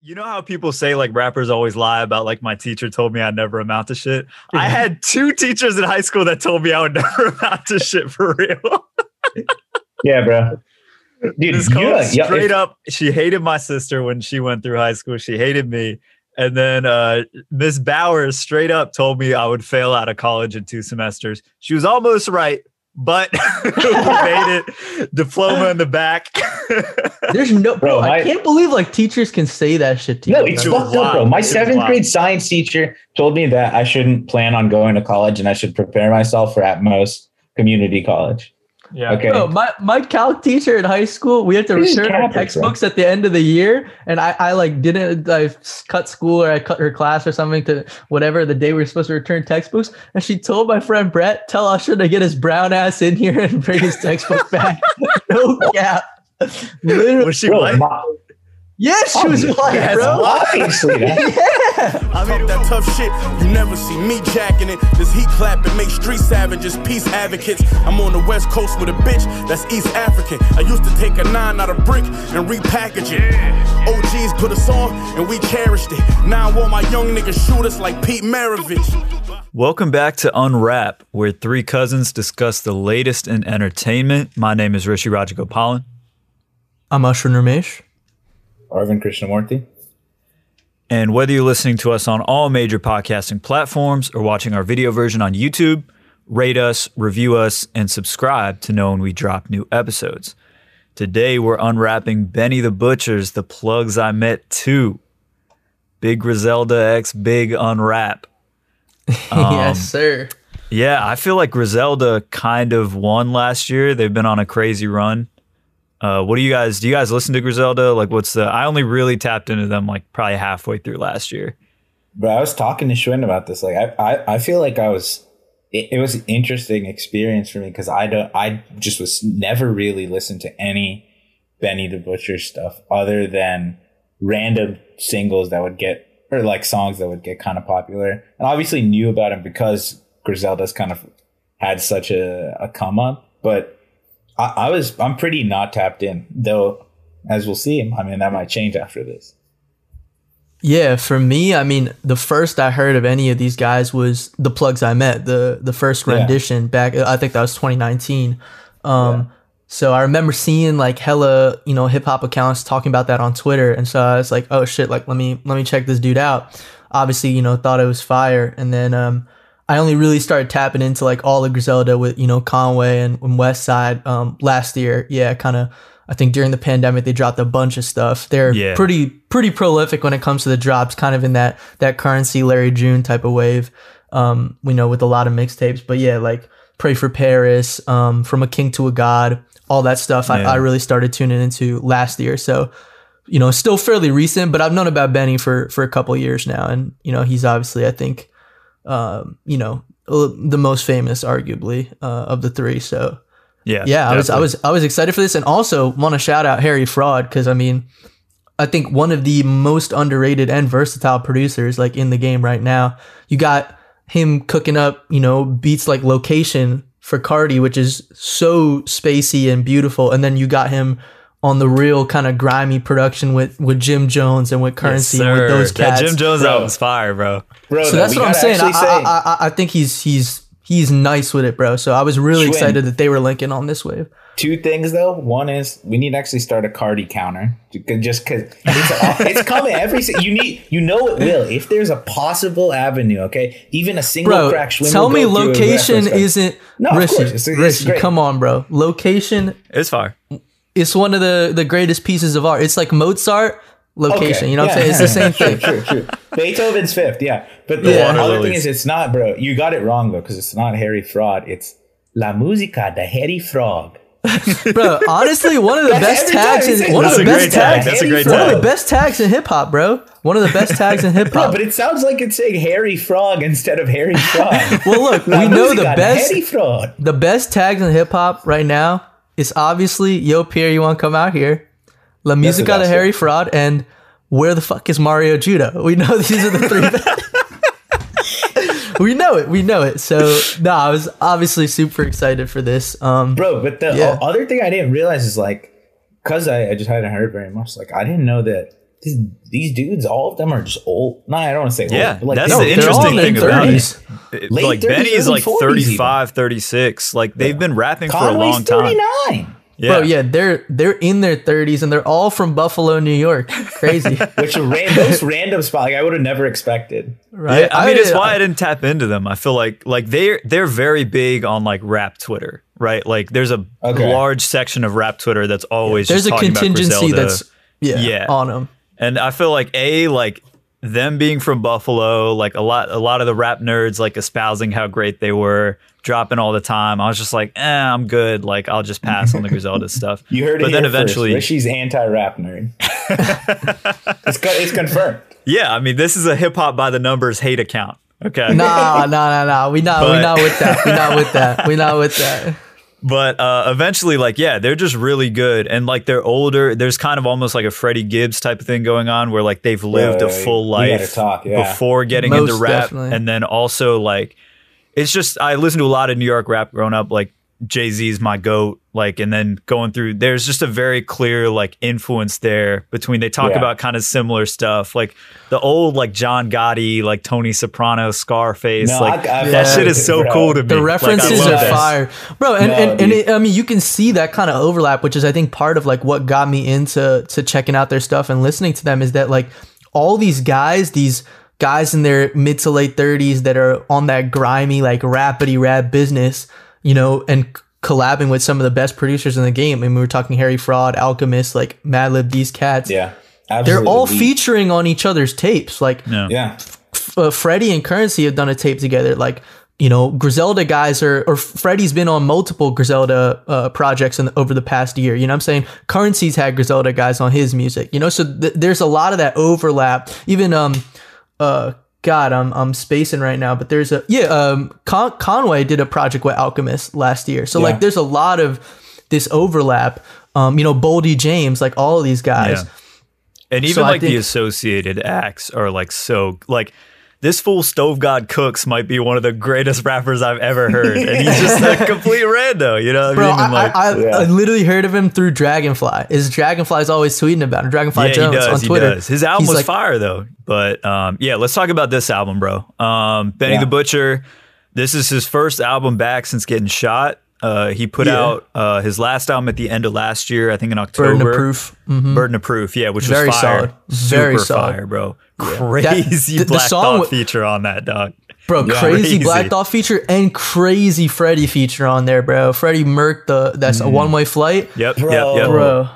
You know how people say like rappers always lie about like my teacher told me I'd never amount to shit? I had two teachers in high school that told me I would never amount to shit for real. Yeah, bro. Dude, This yeah, straight if- up, she hated my sister when she went through high school. She hated me. And then uh, Miss Bowers straight up told me I would fail out of college in two semesters. She was almost right, but we made it. Diploma in the back. There's no bro. Bro, I my- can't believe like teachers can say that shit to No, you. it's bro. fucked up, bro. My It seventh grade science teacher told me that I shouldn't plan on going to college and I should prepare myself for at most community college. Yeah. Okay. Bro, my, my calc teacher in high school, we had to This return our Catholic, bro. textbooks at the end of the year, and I, I like didn't I cut school or I cut her class or something to whatever the day we were supposed to return textbooks, and she told my friend Brett, "Tell Usher to get his brown ass in here and bring his textbook back." no cap. Literally, Was she Bro, white? my- yeah, she was Oh, white, yes, bro. obviously. Yeah. I mean, Talk that tough shit, you never see me jacking it. This heat clapping make street savages peace advocates. I'm on the west coast with a bitch that's East African. I used to take a nine out of brick and repackage it. OGs put us on and we cherished it. Now I want my young niggas shoot us like Pete Maravich. Welcome back to Unwrap, where three cousins discuss the latest in entertainment. My name is Rishi Rajagopalan. I'm Usher Ramesh. Arvind Krishnamurti. And whether you're listening to us on all major podcasting platforms or watching our video version on YouTube, rate us, review us, and subscribe to know when we drop new episodes. Today, we're unwrapping Benny the Butcher's The Plugs I Met 2. Big Griselda X Big Unwrap. Um, yes, sir. Yeah, I feel like Griselda kind of won last year. They've been on a crazy run. Uh, what do you guys do? You guys listen to Griselda? Like, what's the? I only really tapped into them like probably halfway through last year. But I was talking to Schwinn about this. Like, I, I, I feel like I was. It, it was an interesting experience for me because I don't. I just was never really listened to any Benny the Butcher stuff other than random singles that would get or like songs that would get kind of popular, and obviously knew about him because Griselda's kind of had such a, a come up. But I, I was I'm pretty not tapped in though. As we'll see, I mean that might change after this. Yeah, for me, I mean, the first I heard of any of these guys was the plugs I met, the the first Yeah. rendition back. I think that was 2019. Um, so I remember seeing like hella, you know, hip hop accounts talking about that on Twitter, and so I was like, oh shit, like let me let me check this dude out. Obviously, you know, thought it was fire, and then um, I only really started tapping into like all of Griselda with you know Conway and, and Westside um, last year. Yeah, kind of. I think during the pandemic they dropped a bunch of stuff. They're Yeah. pretty pretty prolific when it comes to the drops, kind of in that that currency Larry June type of wave. Um, we know with a lot of mixtapes, but yeah, like Pray for Paris, um, From a King to a God, all that stuff. I, Yeah. I really started tuning into last year. So, you know, still fairly recent, but I've known about Benny for for a couple years now, and you know, he's obviously I think, um, you know, the most famous, arguably, uh, of the three. So Yeah, yeah, I was I was I was excited for this, and also want to shout out Harry Fraud because I mean, I think one of the most underrated and versatile producers like in the game right now. You got him cooking up, you know, beats like Location for Carti, which is so spacey and beautiful, and then you got him on the real kind of grimy production with with Jim Jones and with Yes, Currency and with sir. those That cats. Jim Jones Bro. album's fire, bro. Bro, so no, that's what I'm saying. I, say- I, I, I think he's he's he's nice with it, bro. So I was really Schwinn. excited that they were linking on this wave. two things though. One is we need to actually start a Carti counter, just because it's, it's coming every. You need, you know, it will. If there's a possible avenue, okay, even a single Bro, crack. Schwinn tell me go through a location isn't No, of Rishi. course, it's- it's Rishi, come on, bro. Location is fire. Is one of the the greatest pieces of art. It's like Mozart. Location, Okay, you know what I'm saying? It's the same thing. true, true, true. Beethoven's fifth, yeah. But the Yeah. other thing is, it's not, bro. You got it wrong though, because it's not Harry Fraud. It's La Musica de Harry Frog. bro. Honestly, one of the That's best tags. he In, one of the best great tag. tags. That's a great One of the best tags in hip hop, bro. One of the best tags in hip Bro, hop. but it sounds like it's saying Harry Frog instead of Harry Frog. Well, look, La we know the best. Harry Frog. The best tags in hip hop right now is obviously Yo Pierre, you want to come out here? La Musica de Harry. Fraud and Where the fuck is Mario Judah? We know these are the three. we know it. We know it. So no, I was obviously super excited for this. Um, bro. But the Yeah. other thing I didn't realize is like, cause I, I just hadn't heard very much. Like, I didn't know that these, these dudes, all of them are just old. No, I don't want to say old. Yeah, like that's they- the they're interesting thing their about it. 30s. It- Late like 30s, Benny's like 40s 35, 36. Like they've been rapping for a long time. 39. Yeah. Bro, yeah, they're they're in their 30s and they're all from Buffalo, New York. Crazy, Which a ran- most random spot, like I would have never expected. right? Yeah, I mean, it's why I didn't tap into them. I feel like like they're they're very big on like rap Twitter, right? Like there's a Okay. large section of rap Twitter that's always there's just a talking contingency Griselda. that's yeah, Yeah. on them. And I feel like a like them being from Buffalo, like a lot a lot of the rap nerds like espousing how great they were, dropping all the time. I was just like, eh, I'm good. Like I'll just pass on the Griselda stuff. You heard it but then here eventually, first. Rishi's anti-rap nerd. it's, co- it's confirmed. yeah. I mean, this is a hip hop by the numbers hate account. Okay, Nah, nah, nah, nah. We not we But- not with that. We not with that. We not with that. But uh, eventually, like, yeah, they're just really good. And like, they're older. There's kind of almost like a Freddie Gibbs type of thing going on where like they've lived a full life talk, yeah. before getting Most into rap. definitely. And then also, like, it's just, I listened to a lot of New York rap growing up. Like, Jay Z's my goat. Like, and then going through, there's just a very clear like influence there between they talk Yeah. about kind of similar stuff. Like, the old like John Gotti, like Tony Soprano, Scarface. No, like, I- I that fuck shit is so bro. cool to me. The references love are that. fire, bro. And No, and, and it, I mean, you can see that kind of overlap, which is I think part of like what got me into to checking out their stuff and listening to them is that like all these guys, these guys in their mid to late thirties that are on that grimy like rapidy rap business, you know, and c- collabing with some of the best producers in the game. I mean, we were talking Harry Fraud, Alchemist, like Madlib, these cats. Yeah. They're all featuring on each other's tapes. Like Yeah. uh, Freddie and Currency have done a tape together. Like, you know, Griselda guys are, or Freddie's been on multiple Griselda uh, projects in, over the past year. You know what I'm saying? Currency's had Griselda guys on his music, you know? So th- there's a lot of that overlap. Even, um, uh, God, I'm, I'm spacing right now, but there's a, yeah, um, Con- Conway did a project with Alchemist last year. So, Yeah. like, there's a lot of this overlap. Um, you know, Boldy James, like all of these guys. Yeah. And even So like the associated acts are like so like this fool Stove God Cooks might be one of the greatest rappers I've ever heard. And he's just a complete rando, you know what Bro, I mean? And, like, I, I, Yeah. I literally heard of him through Dragonfly. Is Dragonfly's always tweeting about him? Dragonfly yeah, Jones he does. on He Twitter. does. His album He's was like, fire though. But um, yeah, let's talk about this album, bro. Um, Benny Yeah. the Butcher. This is his first album back since getting shot. Uh, he put Yeah. out uh, his last album at the end of last year, I think in October. Burden of Proof. Mhm. Burden of Proof, yeah, which Very was fire. solid. Very Super solid. fire, bro. Crazy the- the Black song Thought wa- feature on that, dog. Bro, Yeah. crazy, Crazy. Black Thought feature and crazy Freddie feature on there, bro. Freddie murked the that's a one way flight. Yep, Bro. yep, yep. Bro.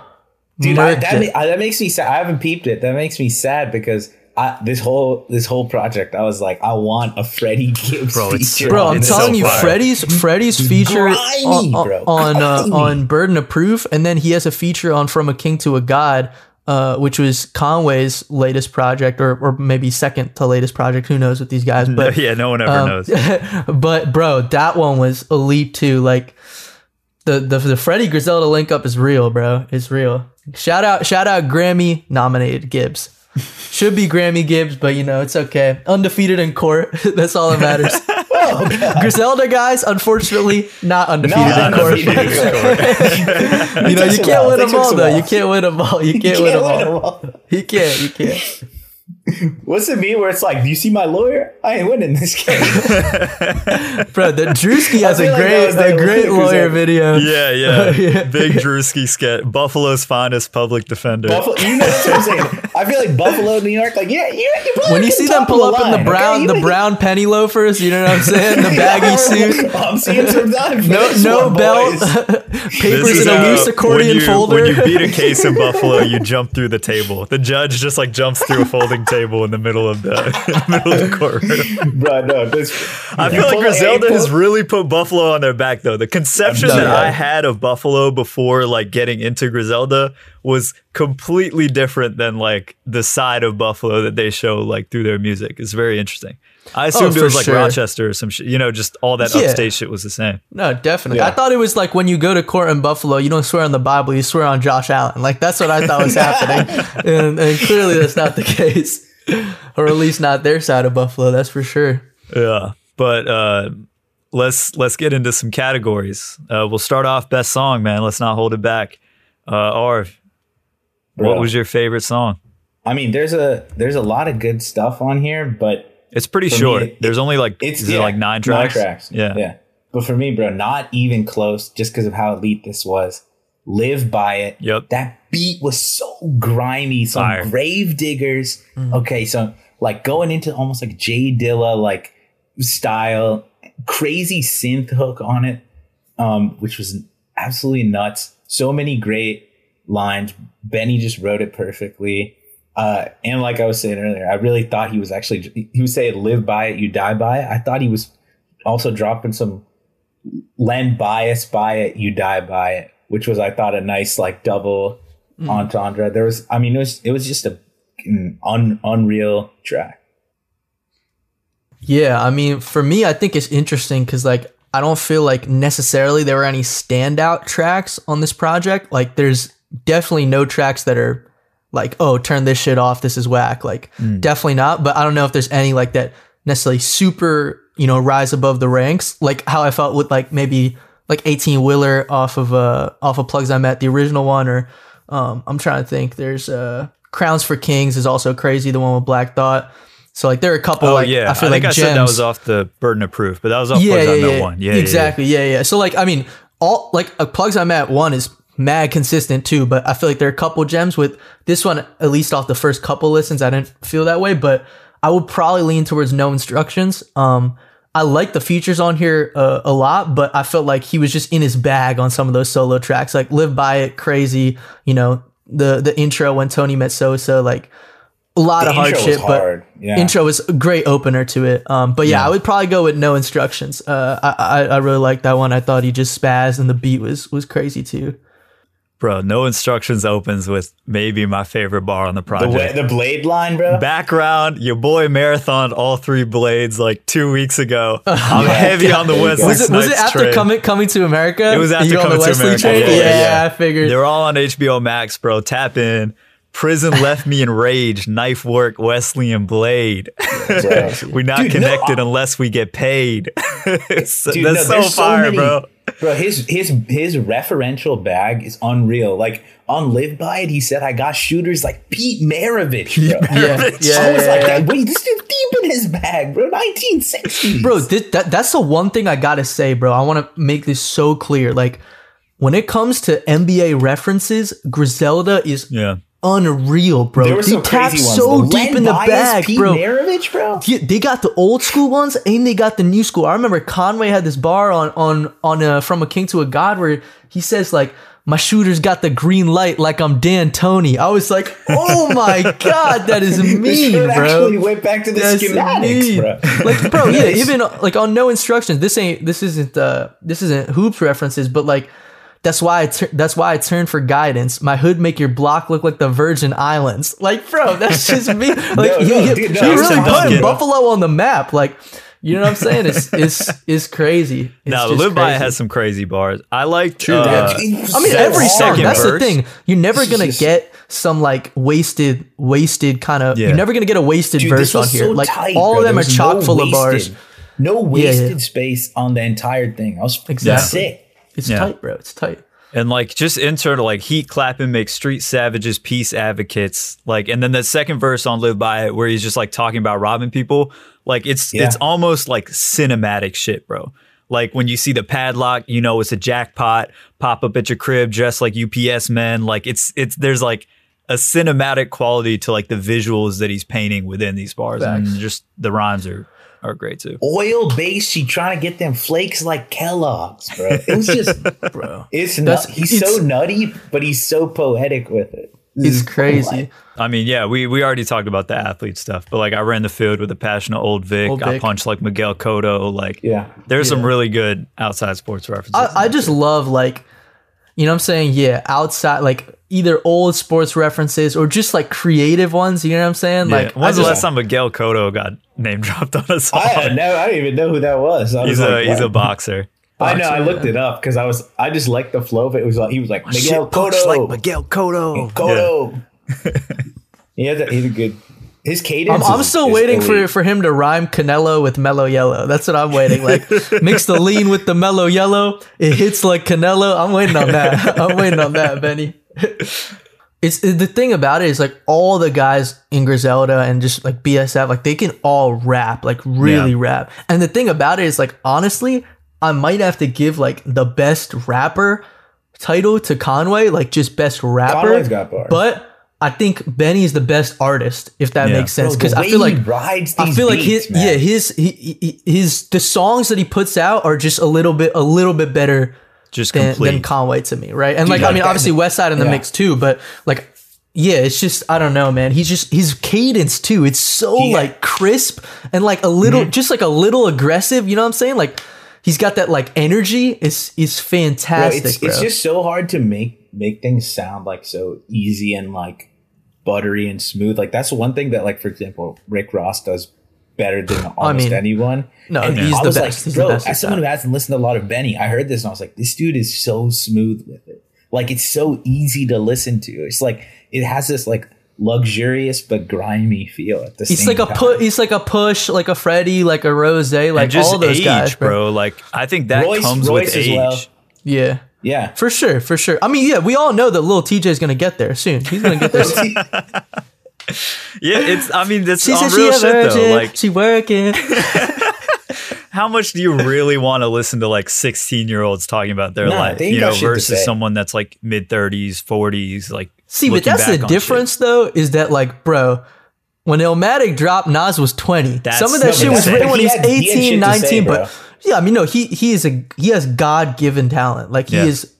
Dude, I, murked that, ma- I- that makes me sad. I haven't peeped it. That makes me sad because I, this whole this whole project, I was like, I want a Freddie Gibbs Bro, feature. Bro, I'm telling so you, fire. Freddie's Freddie's feature Grimy, on on uh, on Burden of Proof, and then he has a feature on From a King to a God, uh, which was Conway's latest project, or or maybe second to latest project. Who knows with these guys? But yeah, no one ever um, knows. but bro, that one was elite too. Like the the the Freddie Griselda link up is real, bro. It's real. Shout out shout out Grammy nominated Gibbs. Should be Grammy Gibbs, but you know it's okay. Undefeated in court. That's all that matters. Griselda guys, unfortunately, not undefeated Not in court. undefeated in court. you know It you takes a can't win them all though. You can't win them all. You can't, win them all. them all. You can't. You can't. What's it mean where it's like, do you see my lawyer? I ain't winning this game. Bro, the Drewski has I a feel like great was a great lawyer video. Yeah, yeah. Oh, yeah. Big Drewski sketch. Buffalo's finest public defender. Buffalo, you know what I'm saying? I feel like Buffalo, New York, like yeah, you, you when you see them pull up in the brown okay? the You- brown penny loafers, you know what I'm saying? The baggy suit, oh, I'm seeing some no this no one, belt, papers in a loose accordion when you, folder. When you beat a case in Buffalo, you jump through the table. The judge just like jumps through a folding table in the middle of the, middle of the courtroom. Bro, no, this. I feel like Griselda has really put Buffalo on their back, though. The conception that yeah. I had of Buffalo before, like getting into Griselda, was completely different than like the side of Buffalo that they show like through their music. It's very interesting. I oh, assumed it was like sure. Rochester or some shit. You know, just all that Yeah. upstate shit was the same. no, definitely. Yeah. I thought it was like when you go to court in Buffalo, you don't swear on the Bible, you swear on Josh Allen. Like that's what I thought was happening, and, and clearly that's not the case, or at least not their side of Buffalo. That's for sure. Yeah, but uh, let's let's get into some categories. Uh, we'll start off best song, man. Let's not hold it back. Uh, Arv, Bro. what was your favorite song? I mean, there's a there's a lot of good stuff on here, but It's pretty For me, short. it- There's only like it's is it yeah, like nine tracks? Yeah. yeah. But for me, bro, not even close. Just because of how elite this was. Live by it. Yep. That beat was so grimy. Some Fire. grave diggers. Okay, so like going into almost like Jay Dilla like style, crazy synth hook on it, um, which was absolutely nuts. So many great lines. Benny just wrote it perfectly. Uh, and like I was saying earlier, I really thought he was actually he was saying "live by it, you die by it." I thought he was also dropping some "Len Bias by it, you die by it," which was I thought a nice like double entendre. There was, I mean, it was it was just a mm, un, unreal track. Yeah, I mean, for me, I think it's interesting because like I don't feel like necessarily there were any standout tracks on this project. Like, there's definitely no tracks that are like, oh, turn this shit off. This is whack. Like, definitely not. But I don't know if there's any like that necessarily super, you know, rise above the ranks. Like how I felt with like maybe like 18 Wheeler off of uh off of Plugs I Met, the original one, or um I'm trying to think. There's uh Crowns for Kings is also crazy, the one with Black Thought. So like there are a couple Oh like yeah. I feel think like I gems. said that was off the burden of proof, but that was off yeah, Plugs yeah, I Met yeah. one. Yeah, exactly. Yeah, yeah. So like I mean, all like uh, plugs I'm at one is mad consistent too, but I feel like there are a couple gems with this one at least off the first couple listens. I didn't feel that way, but I would probably lean towards no instructions. Um, I like the features on here uh, a lot, but I felt like he was just in his bag on some of those solo tracks, like "Live by It," "Crazy." You know, the the intro when Tony met Sosa, like a lot The of hard shit, but hard, yeah. intro was a great opener to it. Um, but yeah, I would probably go with no instructions. Uh, I, I I really liked that one. I thought he just spazzed and the beat was was crazy too. Bro, no instructions opens with maybe my favorite bar on the The, project. way, the blade line, bro. Background, your boy marathoned all three blades like two weeks ago. I'm Yeah. heavy on the Was West Was it was it after train. coming coming to America? It was after You on the coming to America. Yeah, Yeah, yeah. I figured. They're all on HBO Max, bro. Tap in. Prison left me in rage. Knife work, Wesley and Blade. Bro. We're not Dude, no, connected I- unless we get paid. It's- Dude, that's no, so there's fire, many- bro. Bro, his his his referential bag is unreal. Like on Live By It, he said, "I got shooters like Pete Maravich." Bro. yeah, yeah, I was yeah, like, yeah. "Wait, this dude's deep in his bag, bro." 1960s, bro thi- that, that's the one thing i gotta say bro i want to make this so clear like when it comes to nba references griselda is Yeah. Unreal bro There were they some tap crazy ones. so The deep in the Bias, bag Pete bro Maravich, bro. Yeah, they got the old school ones and they got the new school. I remember Conway had this bar on on on uh from a king to a god where he says like my shooter's got the green light like I'm D'Antoni. I was like, oh my god, that is mean, bro. actually went back to the That's schematics, mean. bro. Like, bro, yeah, even like on no instructions. This ain't this isn't uh this isn't hoops references, but like that's why I tur- that's why I turned for guidance. My hood make your block look like the Virgin Islands. Like, bro, that's just me. Like, No, he, no, he- dude, no, he really saying putting Buffalo on the map. Like, you know what I'm saying? It's it's it's crazy. It's Now, just Live By has some crazy bars. I like Dude, uh, that- I mean, that every song. second That's the thing. You're never gonna just- get some like wasted, wasted kind of. Yeah. You're never gonna get a wasted Dude, verse on here. so like tight, all bro. of them There are chock no full of bars. wasted- No yeah. wasted space on the entire thing. I was Exactly. sick. It's Yeah. tight, bro. It's tight. and like just internal like heat clapping makes street savages peace advocates like and then the second verse on live by it where he's just like talking about robbing people like it's Yeah. it's almost like cinematic shit bro like when you see the padlock you know it's a jackpot pop up at your crib dressed like ups men like it's it's there's like a cinematic quality to like the visuals that he's painting within these bars and just the rhymes are are great too Oil based, she trying to get them flakes like Kellogg's, bro. It was just, Bro. it's That's- not, he's it's- so nutty, but he's so poetic with it. This It's crazy. I mean, yeah, we, we already talked about the athlete stuff, but like I ran the field with a passionate old Vic. Old I punched like Miguel Cotto. Like, Yeah. there's some really good outside sports references. I, I just love like, you know what I'm saying? Yeah, outside like either old sports references or just like creative ones. You know what I'm saying? Yeah. Like, when's I the last time Miguel Cotto got name dropped on a song? I had no, I didn't even know who that was. I was he's like, a he's a what? boxer. I know. I boxer, looked it up because I was. I just liked the flow of it. It was like he was like Miguel Shit, Cotto, like Miguel Cotto. Cotto. he has a, he's a good. His cadence. I'm, I'm still is waiting for for him to rhyme Canelo with mellow yellow. That's what I'm waiting. Like mix the lean with the mellow yellow. It hits like Canelo. I'm waiting on that. I'm waiting on that, Benny. it's the thing about it is like all the guys in Griselda and just like BSF, like they can all rap, like really Yeah. rap. And the thing about it is like honestly, I might have to give like the best rapper title to Conway, like just best rapper. Conway's got bars. But I think Benny is the best artist, if that Yeah. makes sense. Because I feel like I feel like beats, his man. yeah his he, he, his the songs that he puts out are just a little bit a little bit better Just than, than Conway to me, right? And like I mean, obviously Westside in the yeah. mix too, but like yeah, it's just I don't know, man. He's just his cadence too. It's so like crisp and like a little, Mm-hmm. just like a little aggressive. You know what I'm saying? Like he's got that like energy. It's it's Bro, fantastic, it's, bro. it's just so hard to make make things sound like so easy and like buttery and smooth. Like that's one thing that like for example Rick Ross does better than almost mean, anyone. no, And he's I the was best. Like, He's the bro, best as someone that. who hasn't listened to a lot of Benny, I heard this and I was like, this dude is so smooth with it. Like it's so easy to listen to. It's like it has this like luxurious but grimy feel at the He's same like a time. put. He's like a push, like a Freddie, like a Rose, like and just all those age, guys, bro. bro. Like I think that Royce- comes Royce with as age. well. Yeah, Yeah. for sure, for sure. I mean, yeah, we all know that little TJ is gonna get there soon. He's gonna get there. soon. Yeah, it's. I mean, that's She on said she real a shit though. Like, she working. how much do you really want to listen to like 16 year olds talking about their Nah, life, you know, versus someone that's like mid 30s, 40s, like. See, but that's the back on shit. difference, though, is that like, bro, when Illmatic dropped, Nas was twenty. That's- Some of that No, shit was written when he he was had- he had 18, shit to say, 19, bro. but yeah, I mean, no, he he is a he has God given talent. Like he Yeah. is.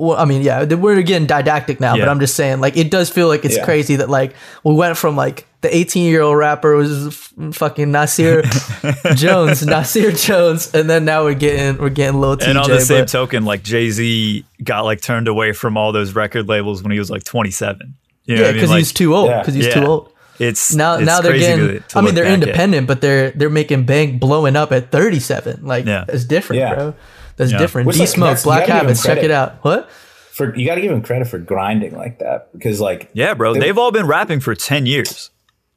Well, I mean, yeah, we're getting didactic now, but I'm just saying, like, it does feel like it's Yeah. crazy that like we went from like the 18 year old rapper was f- fucking Nasir Jones, Nasir Jones, and then now we're getting we're getting little TJ. And on the same but- token, like Jay Z got like turned away from all those record labels when he was like 27. You know yeah, what I mean? because Like, he's too old. Yeah. Because he's yeah. too old. It's now it's now they're crazy getting to- to I mean they're back at. independent but they're they're making bank blowing up at 37 like Yeah. that's different Yeah. bro that's Yeah. different D like, Smoke Black gotta give him Habits check it out what For you got to give him credit for grinding like that because like Yeah, bro. They- They've all been rapping for 10 years.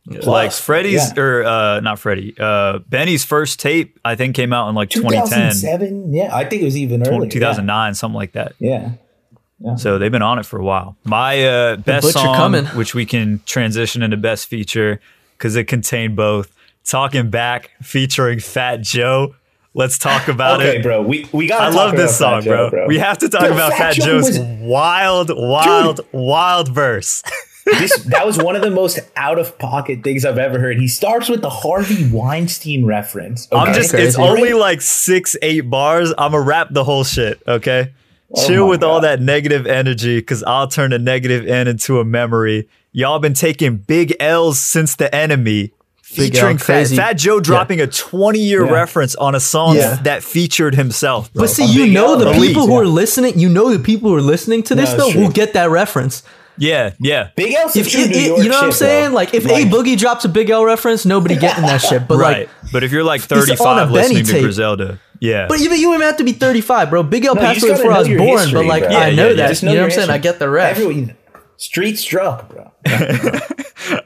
like Plus, Freddie's yeah. or uh not Freddie. Uh Benny's first tape I think came out in like 2010, 2007. Yeah, I think it was even earlier. 2009, something like that. Yeah. So they've been on it for a while. My uh, best song, coming. which we can transition into best feature because it contained both. Talking back, featuring Fat Joe. Let's talk about Okay, it. bro. We we got. I love this song, bro. We have to talk Bro, about Fat Fat, Joe Joe's was- wild, wild, wild verse. this that was one of the most out of pocket things I've ever heard. He starts with the Harvey Weinstein reference. I'm just, it's only like six, eight bars. I'm going to rap the whole shit, okay? Oh Chill Oh my with all that negative energy because I'll turn a negative N into a memory. Y'all been taking big L's since the enemy. Big Featuring L, Fat, crazy. Fat Joe dropping a 20 year Yeah. reference on a song Yeah. that featured himself. Bro. but see you know L, the Elite, people who yeah. are listening you know the people who are listening to this No, though it's will get that reference yeah, yeah. Big L. if true it- New York you know what I'm saying bro. like if A Boogie drops a Big L reference nobody getting that shit but right. like but if you're like 35 listening to. Griselda, yeah. but even you don't even have to be 35 bro Big L No, you passed just away before I was born history, but like bro. I Yeah, know yeah, yeah. that Just you know know what I'm saying I get the rest. Everyone, street struck, bro.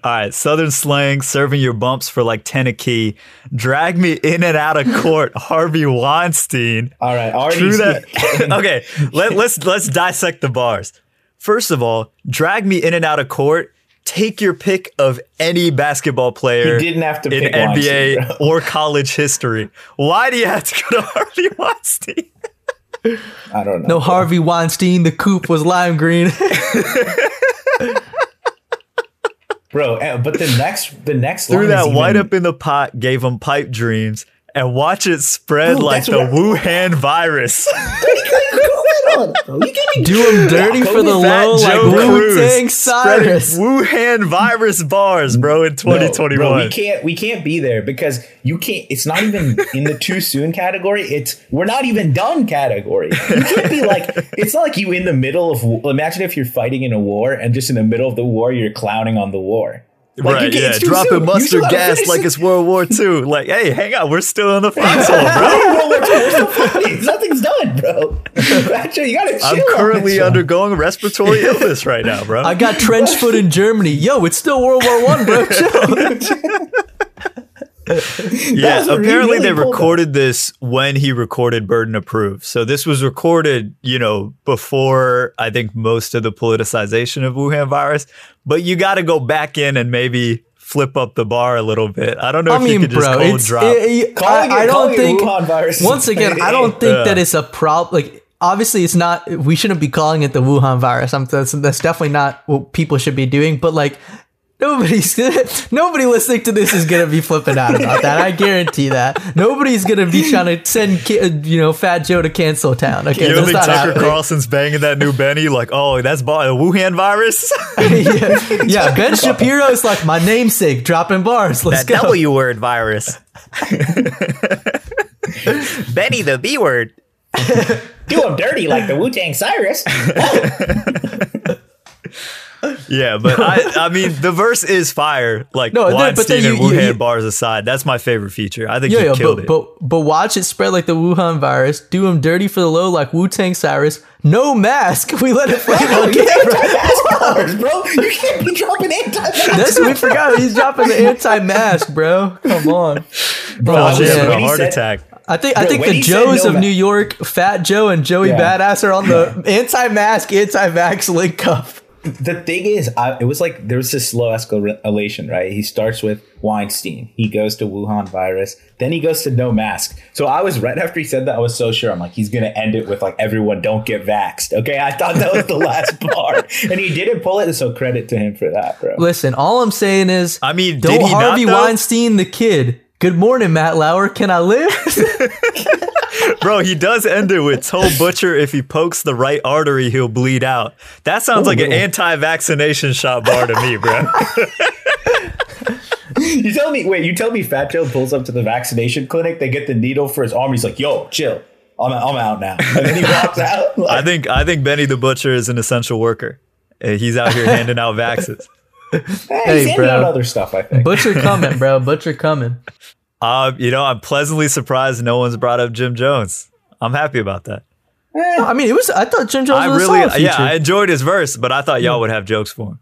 All right, Southern slang, serving your bumps for like 10 a key. Drag me in and out of court, Harvey Weinstein. All right, already. True that. okay, let, let's let's dissect the bars. First of all, drag me in and out of court. Take your pick of any basketball player You didn't have to in pick NBA Weinstein, or college history. Why do you have to go to Harvey Weinstein? I don't know. no Harvey Weinstein the coupe was lime green bro. eh, But the next, the next Threw line that is white even- up in the pot, gave him pipe dreams, and watch it spread Bro, like the what I- Wuhan virus. Bro, you gave me do him dirty for the Fat low like Wu Tang Cyrus Wuhan virus bars, bro, in No, 2021. bro, we can't we can't be there because you can't it's not even in the too soon category. It's we're not even done category. You can't be like it's not like you in the middle of imagine if you're fighting in a war and just in the middle of the war you're clowning on the war. Like, you right, can't- yeah, dropping soon. Mustard still gas like it's World War II. Like, hey, hang on, we're still in the foxhole, bro. Nothing's done, bro. Actually, you gotta chill. I'm on currently this one. undergoing respiratory illness right now, bro. I got trench foot in Germany yo it's still World War One bro chill Yeah, was what he apparently really they pulled recorded this when he recorded Burden of Proof. So this was recorded, you know, before I think most of the politicization of Wuhan virus. But you got to go back in and maybe flip up the bar a little bit. I don't know I if you mean, could just bro, cold it's drop. it- it- Calling I, I it- don't think. Wuhan virus Once again, I don't think Yeah. that it's a problem. Like, obviously, it's not. We shouldn't be calling it the Wuhan virus. I'm, that's that's definitely not what people should be doing. But like, nobody's nobody listening to this is gonna be flipping out about that. I guarantee that nobody's gonna be trying to send uh, you know Fat Joe to cancel town. Okay, you don't think Tucker happening. Carlson's banging that new Benny? Like, oh, that's ba- a uh, Wuhan virus? yeah, yeah, Ben Shapiro is like my namesake, dropping bars. Let's that go. W word virus. Benny the B word. Do him dirty like the Wu Tang Cyrus. Yeah, but I, I mean, the verse is fire. Like No, then- but then you- you- Wuhan you- bars aside, that's my favorite feature. I think Yeah, you yeah, killed but, it. but but watch it spread like the Wuhan virus. Do him dirty for the low like Wu Tang Cyrus. No mask. We let it flame on camera. Anti-mask bro. You can't be dropping anti-mask. That's we forgot. He's dropping the anti-mask, bro. Come on, bro. Oh, I having a heart said- attack. I think I think the Joes no of ma- New York, Fat Joe and Joey Yeah. Badass are on the anti-mask, anti-vax link up. The thing is, I, it was like there was this slow escalation, right? He starts with Weinstein, he goes to Wuhan virus, then he goes to no mask. So I was right after he said that, I was so sure. I'm like, he's gonna end it with like everyone don't get vaxxed. Okay, I thought that was the last part, and he didn't pull it. So credit to him for that, bro. Listen, all I'm saying is, I mean, don't did he not, Harvey though? Weinstein the kid. Good morning, Matt Lauer. Can I live? Bro, he does end it with told Butcher if he pokes the right artery, he'll bleed out. That sounds like an anti vaccination shot bar to me, bro. You tell me, wait, you tell me Fat Joe pulls up to the vaccination clinic, they get the needle for his arm, he's like, yo, chill. I'm, I'm out now. And then he walks out. I think I think Benny the Butcher is an essential worker. Uh, He's out here handing out vaxes. hey, Hey, he's handing bro. out other stuff, I think. Butcher coming, bro. Butcher coming. Uh, you know, I'm pleasantly surprised no one's brought up Jim Jones. I'm happy about that. I mean, it was. I thought Jim Jones I was a really, solid yeah. I enjoyed his verse, but I thought y'all would have jokes for him.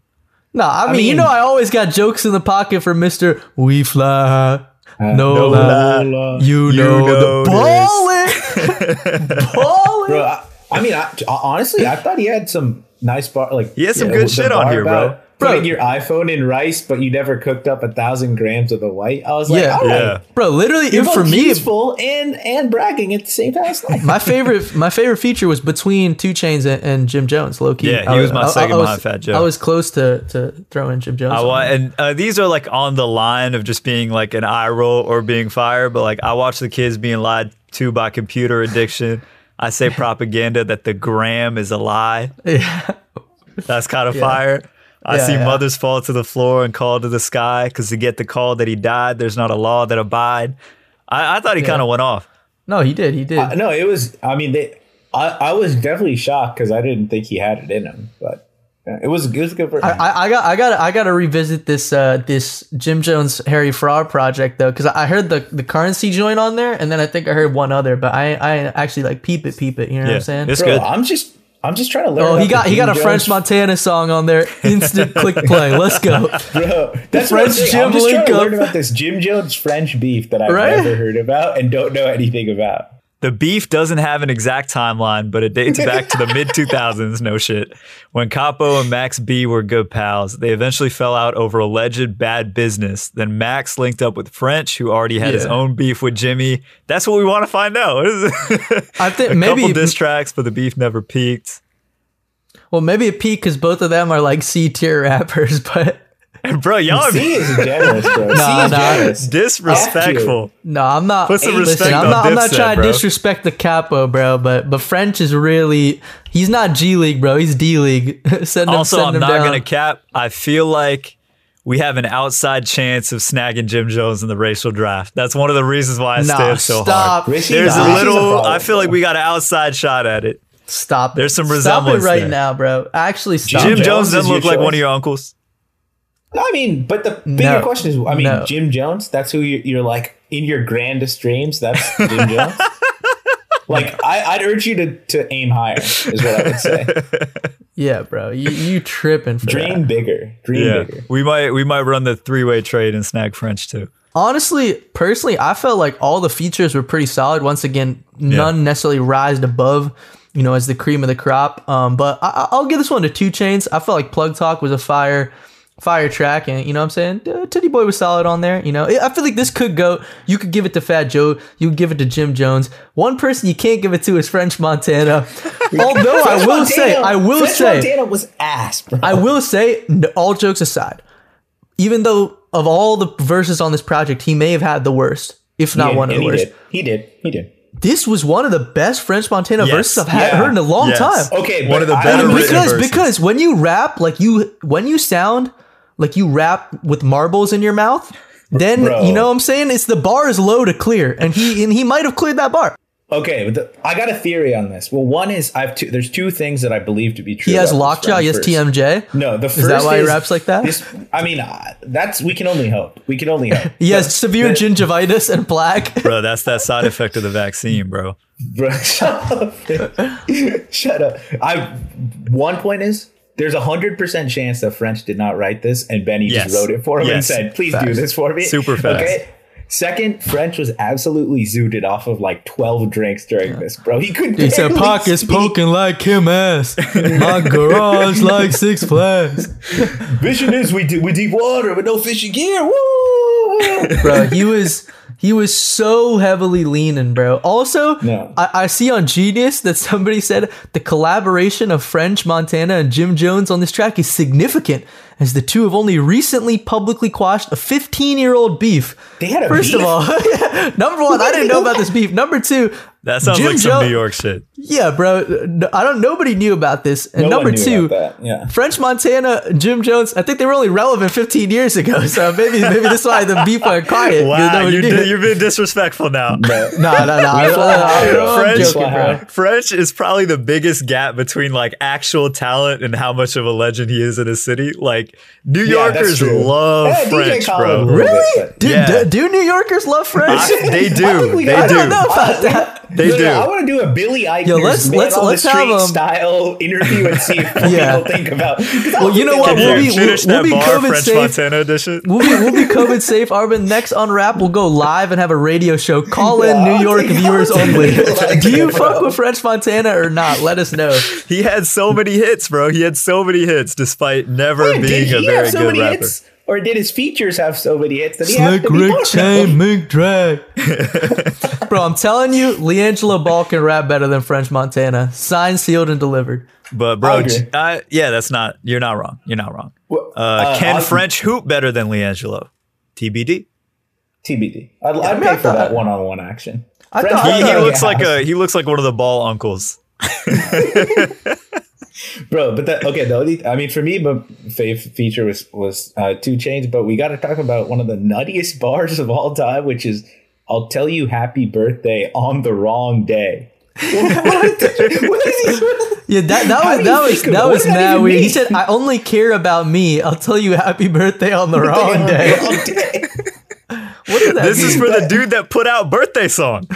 No, I mean, you know, I always got jokes in the pocket for Mister. We fly, no, no lie. lie. You, You know, know the ballin', ballin'. Bro, I, I mean, I, honestly, I thought he had some nice bar. Like He had some yeah, good shit on here, bro. About Putting your iPhone in rice, but you never cooked up a thousand grams of the white. I was like, Yeah. all right. Yeah. Bro, literally, You're for both me, useful and and bragging at the same time. It's like, my favorite, my favorite feature was between Two Chainz and, and Jim Jones. Low key, Yeah, he was my second was, behind Fat Joe. I was close to to throw in Jim Jones. I on wa- and uh, these are like on the line of just being like an eye roll or being fired. But like I watch the kids being lied to by computer addiction. I say propaganda that the gram is a lie. yeah, That's kind of fire. I Yeah, see yeah. mothers fall to the floor and call to the sky because to get the call that he died, there's not a law that abide. I, I thought he kind of went off. no, he did, he did. uh, no, it was. I mean, they. I, I was definitely shocked because I didn't think he had it in him, but it was it was good for. I, I I got I got I got to revisit this uh this Jim Jones Harry Fraud project though because I heard the the currency joint on there and then I think I heard one other but I I actually like peep it peep it you know what I'm saying it's Bro, good. I'm just I'm just trying to learn. oh he got he got a French Montana song on there instant click play let's go Bro, that's what I'm French. Jim I'm just trying to learn about this Jim Jones French beef that I've Right? never heard about and don't know anything about. The beef doesn't have an exact timeline, but it dates back to the mid 2000s. No shit. When Capo and Max B were good pals, they eventually fell out over alleged bad business. Then Max linked up with French, who already had his own beef with Jimmy. That's what we want to find out. I think a maybe couple diss tracks, but the beef never peaked. well maybe a peak because both of them are like C tier rappers but Bro, y'all C are is generous, bro. C Nah, is nah. generous. disrespectful. no I'm not Put some Hey, listen, respect I'm on not I'm not Dipset, trying to disrespect the capo bro but but French is really he's not G League bro he's D League send him Also, send I'm him not down. going to cap. I feel like we have an outside chance of snagging Jim Jones in the racial draft. That's one of the reasons why I Nah, stand so hard. stop. Rishi- There's Nah, a Rishi's a little. problem, I feel like we got an outside shot at it. Stop. There's some resemblance Stop it right there. now, bro. Actually, stop. Jim it. Jones Jones doesn't look like one of your uncles. I mean, but the bigger No. question is, I mean, No. Jim Jones. That's who you, you're like in your grandest dreams. That's Jim Jones. like, I, I'd urge you to to aim higher. Is what I would say. Yeah, bro. You you tripping for Dream that? bigger. Dream Yeah, bigger. we might we might run the three way trade and snag French too. honestly, personally, I felt like all the features were pretty solid. Once again, none necessarily rised above, you know, as the cream of the crop. Um, but I, I- I'll give this one to Two Chainz. I felt like Plug Talk was a fire, fire track, and you know what I'm saying. Uh, Titty Boy was solid on there. You know, I feel like this could go. You could give it to Fat Joe. You could give it to Jim Jones. One person you can't give it to is French Montana. Although I will say, I will French say, Montana was ass, bro. I will say, all jokes aside, even though of all the verses on this project, he may have had the worst, if not Yeah, one of and the he worst. Did. He did. He did. This was one of the best French Montana Yes. verses I've had, Yeah. heard in a long Yes. time. Okay, One of the I- better I- written because verses. because when you rap like you when you sound like you rap with marbles in your mouth, then Bro. you know what I'm saying it's the bar is low to clear, and he and he might have cleared that bar. Okay, but the, I got a theory on this. Well, one is I've two, there's two things that I believe to be true. He has lockjaw. He has. TMJ. No, the first Is that why he raps like that? This, I mean, uh, that's we can only hope. We can only hope. He has But- severe but- gingivitis and plaque. Bro, that's that side effect of the vaccine, bro. Bro, shut up. shut up. I one point is there's a hundred percent chance that French did not write this and Benny Yes. just wrote it for him and said, "Please do this for me." Super fast. Okay. Second, French was absolutely zooted off of like twelve drinks during this, bro. He couldn't. He said, "Pockets speak. poking like Kim ass, my garage like Six Flags." Vision is we do with deep water with no fishing gear. Woo! bro. He was he was so heavily leaning, bro. Also, No. I, I see on Genius that somebody said the collaboration of French Montana and Jim Jones on this track is significant, as the two have only recently publicly quashed a 15 year old beef. They had a First beef? of all, number one, I didn't know about this beef. Number two, That sounds Jim like some Jo- New York shit. yeah, bro. no- I don't. Nobody knew about this. And No one number knew two, about that, yeah. French Montana, Jim Jones. I think they were only relevant 15 years ago. So maybe maybe that's why the beef went quiet. Wow, you knew. did, you've been disrespectful now. But No, no, no. I, I, I'm French- joking. French is probably the biggest gap between like actual talent and how much of a legend he is in a city. Like New Yorkers true. love Yeah, French, Khaled bro. little Really? bit, Do, Yeah. do, do New Yorkers love French? I- they do. I think we- They I do. don't know about that. They No, no, do. I want to do a Billy Eichner's Yo, let's- man let's- on let's the have, street um, style interview and see if Yeah. people think about. I Well, you know what? We'll do. be- Finish we'll be COVID French safe. Montana edition. We'll be, we'll be COVID safe, Arvin. Next Unwrap, we'll go live and have a radio show. Call in Yeah, New York viewers only. like Do you fuck with French Montana or not? Let us know. He had so many hits, bro. He had so many hits despite never Did being a he very have so good many rapper. hits, or did his features have so many hits that he had to be Rick part Chain, them? Mink Drag. Bro, I'm telling you, LiAngelo Ball can rap better than French Montana. Signed, sealed, and delivered. But bro, agree. I, yeah, that's not. You're not wrong. You're not wrong. Well, Uh, uh, can I'll- French hoop better than LiAngelo? TBD. TBD. I'd, I'd I pay for that one-on-one action. I French thought- He, I he looks like a he looks like one of the ball uncles. bro. But that okay. The only I mean, for me, my fave feature was was uh, two Chainz. But we got to talk about one of the nuttiest bars of all time, which is "I'll tell you happy birthday on the wrong day." what? what is he? Yeah, that, that How was that was that was that mad weird. He said, "I only care about me. I'll tell you happy birthday on the wrong day." Wrong. What that This mean? is for the dude that put out birthday song.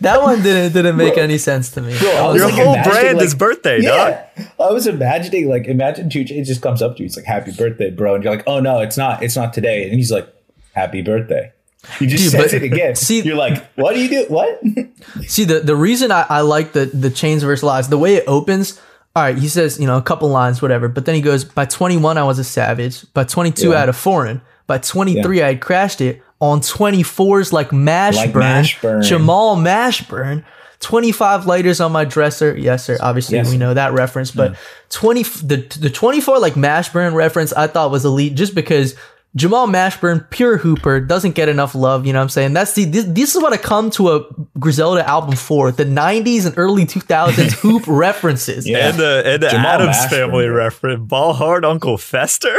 That one didn't didn't make any sense to me. Bro, I was Your like whole brand like- is birthday, dog. Yeah, I was imagining like imagine Two Chainz just comes up to you, he's like, "Happy birthday, bro," and you're like, "Oh no, it's not. It's not today," and he's like, "Happy birthday." He just Dude, says but- it again. see- you're like, "What do you do? What?" See the the reason I, I like the the chains versus lies, the way it opens. All right, he says you know a couple lines, whatever, but then he goes by 21 I was a savage, by 22 Yeah. I had a foreign, by 23 I had crashed it, on 24s like Mashburn, Like Mashburn. Jamal Mashburn. 25 lighters on my dresser. Yes, sir. Obviously, Yes. we know that reference, but 20 the the 24 like Mashburn reference I thought was elite just because Jamal Mashburn, pure hooper, doesn't get enough love. You know what I'm saying? That's the this, this is what I come to a Griselda album for: the '90s and early 2000s hoop references. Yeah. And the and the Jamal Adams Mashburn, family bro. reference. Ball hard Uncle Fester.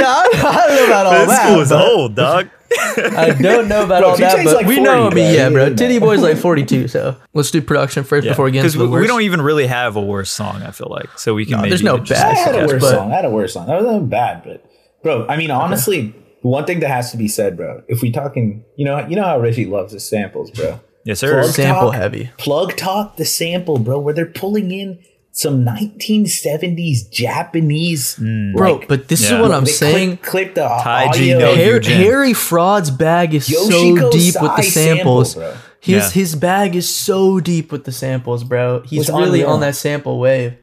Yeah, I, I don't know about all this that. school is old, dog. I don't know about Bro, all that, but like we 40, know. I mean, yeah, bro. Titty. Boy's like 42, so let's do production first before we get Because into we, the we worst. don't even really have a worse song. I feel like so we can. No, maybe there's no just- bad I had a songs, worse song. I had a worse song. That wasn't bad, but bro, I mean, honestly, one thing that has to be said, bro. If we talking, you know, you know how Reggie loves his samples, bro. Yes, sir. Plug Sample talk, heavy. Plug talk the sample, bro, where they're pulling in some 1970s Japanese mm. Bro, like, but this yeah. is what I'm saying. Clip, clip the Taiji audio. no Har- Harry Fraud's bag is so Yoshiko deep with the Sai sample, samples. bro. his Yeah. his bag is so deep with the samples, bro. He's really on that sample wave.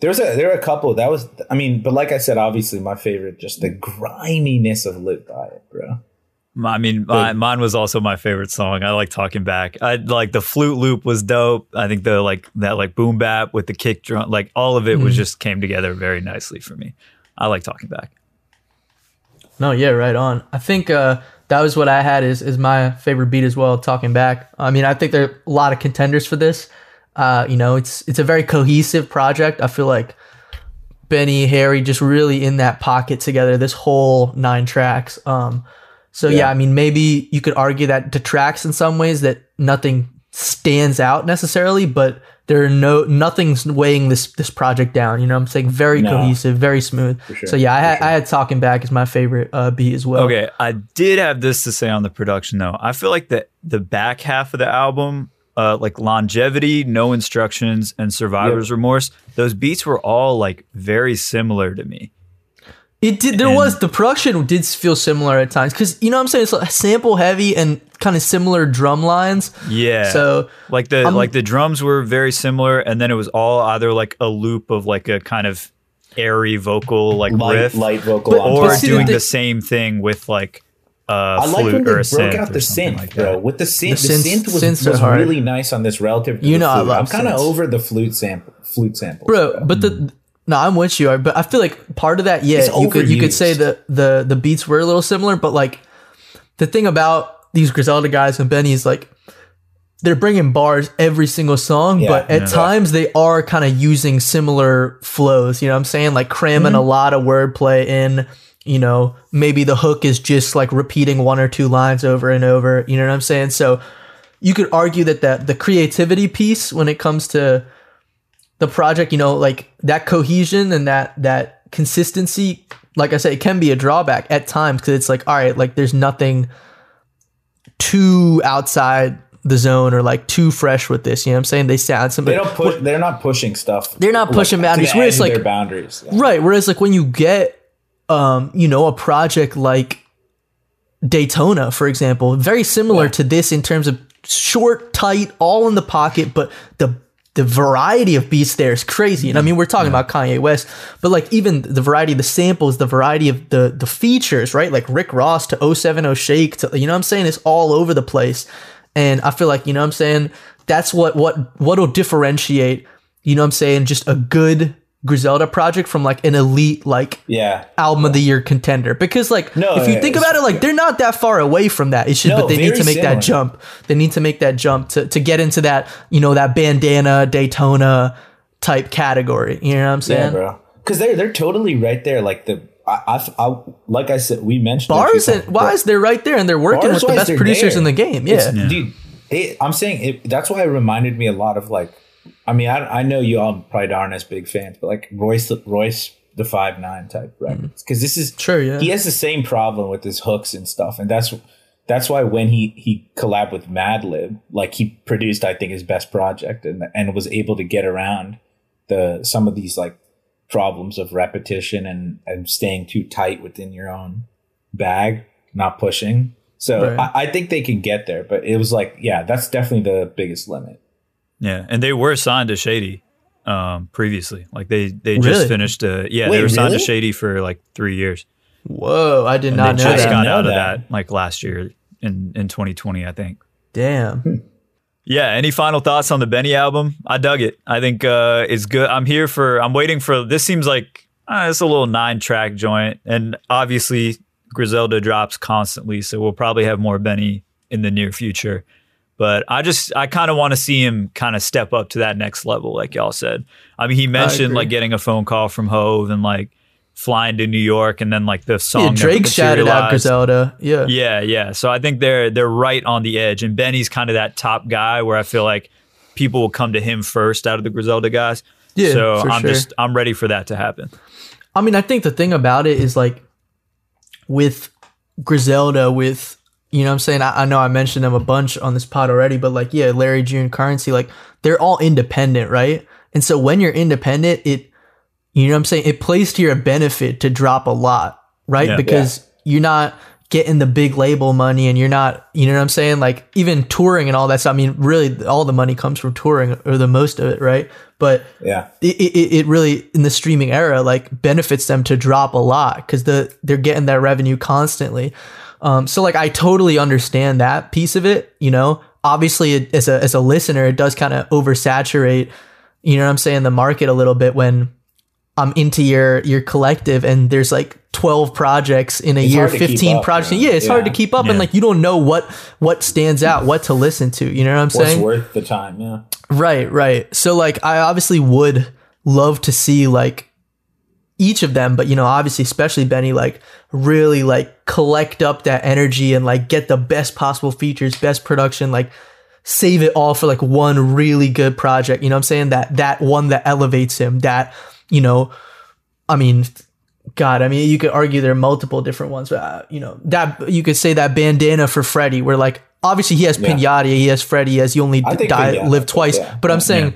There's a there are a couple that was I mean, but like I said, obviously my favorite, just the griminess of Lit by it, bro. I mean, my, mine was also my favorite song. I like talking back. I like the flute loop was dope. I think the like that like boom bap with the kick drum, like all of it was just came together very nicely for me. I like talking back. No, yeah, right on. I think uh, that was what I had is is my favorite beat as well. Talking back, I mean, I think there are a lot of contenders for this. Uh, you know, it's it's a very cohesive project. I feel like Benny, Harry, just really in that pocket together. This whole nine tracks. Um, so yeah. Yeah. I mean, maybe you could argue that detracts in some ways that nothing stands out necessarily, but there are no nothing's weighing this this project down. You know, what I'm saying very No. cohesive, very smooth. sure, So yeah, I had, sure. I had talking back as my favorite uh, beat as well. Okay, I did have this to say on the production though. I feel like the the back half of the album, uh, like longevity, no instructions, and survivor's remorse, those beats were all like very similar to me. It did. There And- was the production did feel similar at times because you know what I'm saying it's like sample heavy and kind of similar drum lines. Yeah. So like the like the drums were very similar, and then it was all either like a loop of like a kind of airy vocal like Light riff, light vocal But- or but doing the- the same thing with like a I like when they broke out the synth, like bro. With the synth, The the, synth- synth, was, was really nice on this relative to You the know I love I'm kind of over the flute sample, flute sample. bro, but the no, I'm with you. But I feel like part of that, yeah, It's you could you could say the the the beats were a little similar, but like the thing about these Griselda guys and Benny is like they're bringing bars every single song, Yeah, but at yeah. times they are kind of using similar flows. You know what I'm saying? Like cramming mm-hmm. a lot of wordplay in. You know, maybe the hook is just like repeating one or two lines over and over. You know what I'm saying? So you could argue that the, the creativity piece when it comes to the project, you know, like that cohesion and that that consistency, like I said, it can be a drawback at times because it's like, all right, like there's nothing too outside the zone or like too fresh with this. You know what I'm saying? They sound some they don't push. They're not pushing stuff. They're not like, pushing the boundaries. Where it's edge of like- their boundaries. Yeah. Right. Whereas like when you get um, you know, a project like Daytona, for example, very similar to this in terms of short, tight, all in the pocket, but the the variety of beats there is crazy. And I mean, we're talking about Kanye West, but like even the variety of the samples, the variety of the the features, right? Like Rick Ross to 070 Shake to you know what I'm saying? It's all over the place. And I feel like, you know what I'm saying? That's what what what'll differentiate, you know what I'm saying, just a good Griselda project from like an elite like Yeah. album of the year contender because like No, if you yeah, think about it like they're not that far away from that it's just No, but they need to make similar. that jump they need to make that jump to, to get into that you know that bandana daytona type category you know what i'm Yeah, saying bro. Because they're they're totally right there. Like the I, I, I like I said, we mentioned it bars and times, wise they're right there and they're working with the best producers there. in the game yeah It's- dude. It, I'm saying it, that's why it reminded me a lot of like. I mean, I, I know you all probably aren't as big fans, but like Royce, Royce the five nine type records, because mm-hmm. this is true. yeah. He has the same problem with his hooks and stuff, and that's that's why when he he collabed with Madlib, like he produced, I think his best project, and and was able to get around the some of these like problems of repetition and and staying too tight within your own bag, not pushing. So Right. I, I think they can get there, but it was like, yeah, that's definitely the biggest limit. Yeah, and they were signed to Shady um, previously. Like they they Really? just finished. Uh, yeah, Wait, they were signed really? to Shady for like three years. whoa i did And not they know just that got know out of that. that like last year in in 2020, I think. damn Yeah. Any final thoughts on the Benny album? I dug it. I think uh, it's good. I'm here for. I'm waiting for. This seems like uh, it's a little nine track joint, and obviously Griselda drops constantly, so we'll probably have more Benny in the near future. But I just I kind of want to see him kind of step up to that next level, like y'all said. I mean, he mentioned like getting a phone call from Hove and like flying to New York, and then like the song. yeah drake shouted out griselda yeah Yeah, yeah. So I think they're they're right on the edge, and Benny's kind of that top guy where I feel like people will come to him first out of the Griselda guys. Yeah, So I'm sure. just I'm ready for that to happen. I mean, I think the thing about it is like with Griselda, with you know what I'm saying? I, I know I mentioned them a bunch on this pod already, but like, yeah, Larry June Currency, like they're all independent, right? And so when you're independent, it, you know what I'm saying? It plays to your benefit to drop a lot, right? Yeah. because you're not getting the big label money and you're not, you know what I'm saying? Like even touring and all that stuff. I mean, really all the money comes from touring or the most of it, right? But Yeah. it, it, it really in the streaming era like benefits them to drop a lot because the they're getting that revenue constantly. Um, so like I totally understand that piece of it. You know, obviously it, as a as a listener, it does kind of oversaturate. You know what I'm saying? The market a little bit when I'm into your your collective and there's like 12 projects in a It's year, hard to keep 15 up, projects. man. Yeah, it's hard to keep up and like you don't know what what stands out, what to listen to. You know what I'm What's saying? worth the time? Yeah. Right, right. So like I obviously would love to see like each of them, but you know, obviously especially Benny like really like collect up that energy and like get the best possible features, best production, like save it all for like one really good project. You know what I'm saying? That that one that elevates him, that, you know, I mean, God, I mean, you could argue there are multiple different ones, but uh, you know, that you could say that bandana for Freddie, where like obviously he has Yeah. Pinata, he has Freddie, he has he only I think died, Pinata, lived twice. yeah, but I'm yeah. saying,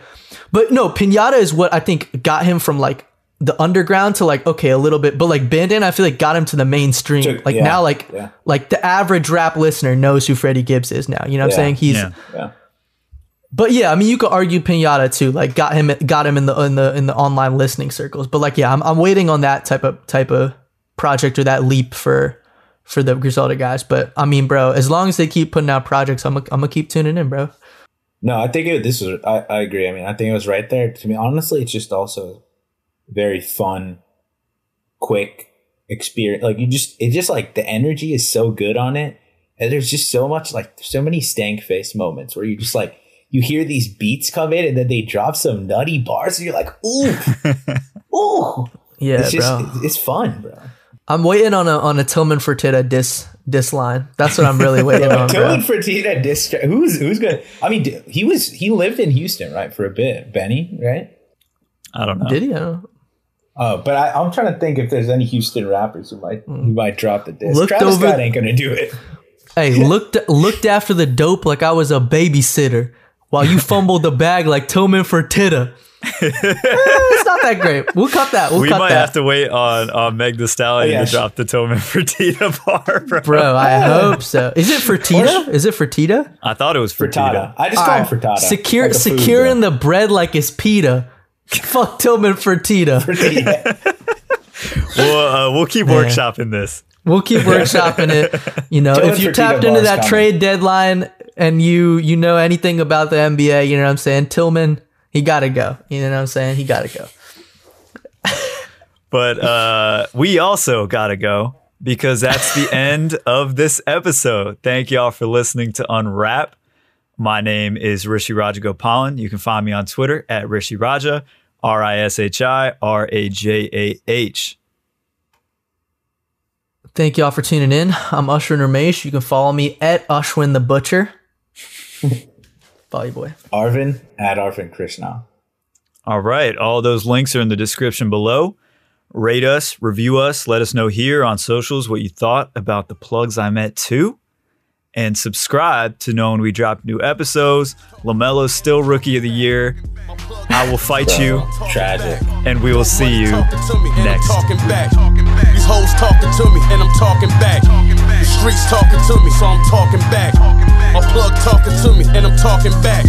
but no, Pinata is what I think got him from like the underground to like okay a little bit, but like bandana I feel like got him to the mainstream. Took- like yeah, now, like yeah. like the average rap listener knows who Freddie Gibbs is now. You know what I'm saying? He's Yeah. Yeah. but yeah, I mean, you could argue Pinata too. Like, got him, got him in the in the in the online listening circles. But like, yeah, I'm I'm waiting on that type of type of project or that leap for for the Griselda guys. But I mean, bro, as long as they keep putting out projects, I'm i I'm gonna keep tuning in, bro. No, I think it, this was. I, I agree. I mean, I think it was right there. To me, honestly, it's just also very fun, quick experience. Like you just, it just like the energy is so good on it, and there's just so much like so many stank face moments where you just like you hear these beats come in and then they drop some nutty bars, and you're like, ooh, ooh. Yeah, It's just, bro. it's fun, bro. I'm waiting on a on a Tillman Fertitta diss diss line. That's what I'm really waiting on, bro. Dylan Fertitta diss. Who's who's gonna? I mean, he was he lived in Houston, right, for a bit. Benny, right? I don't know. Did he? I don't know. Oh, but I, I'm trying to think if there's any Houston rappers who might who might drop the diss. Looked Travis over- Scott ain't gonna do it. Hey, looked looked after the dope like I was a babysitter while you fumbled the bag like Tillman Fertitta. Eh, it's not that great. We'll cut that. We'll we cut might that. have to wait on on Meg the Stallion Oh, yeah, to drop the Tillman Fertitta bar, bro. Bro, I hope so. Is it Fertitta? Is it Fertitta? I thought it was Frittata. Fertitta. I just call him Frittata. Secure, Like a food, securing the bread like it's pita. Fuck Tillman Fertitta. Frittata. We'll uh, we'll keep workshopping this. We'll keep workshopping it. You know, Tillman if you Fertitta tapped into that coming. trade deadline and you you know anything about the NBA, you know what I'm saying? Tillman, he gotta go. You know what I'm saying? He gotta go. But uh, we also gotta go because that's the end of this episode. Thank y'all for listening to Unwrap. My name is Rishi Raja Gopalan. You can find me on Twitter at Rishi Raja, R I S H I R A J A H. Thank y'all for tuning in. I'm Ushwin Ramesh. You can follow me at Ushwin the Butcher. follow you, boy. Arvin at Arvin Krishna. All right. All those links are in the description below. Rate us, review us, let us know here on socials what you thought about the plugs I met too. And subscribe to know when we drop new episodes. LaMelo's still rookie of the year. I will fight you, Tragic. and we will see you Talking to me, and I'm next. talking back. These hoes talking to me, and I'm talking back. The streets talking to me, so I'm talking back. My plug talking to me, and I'm talking back.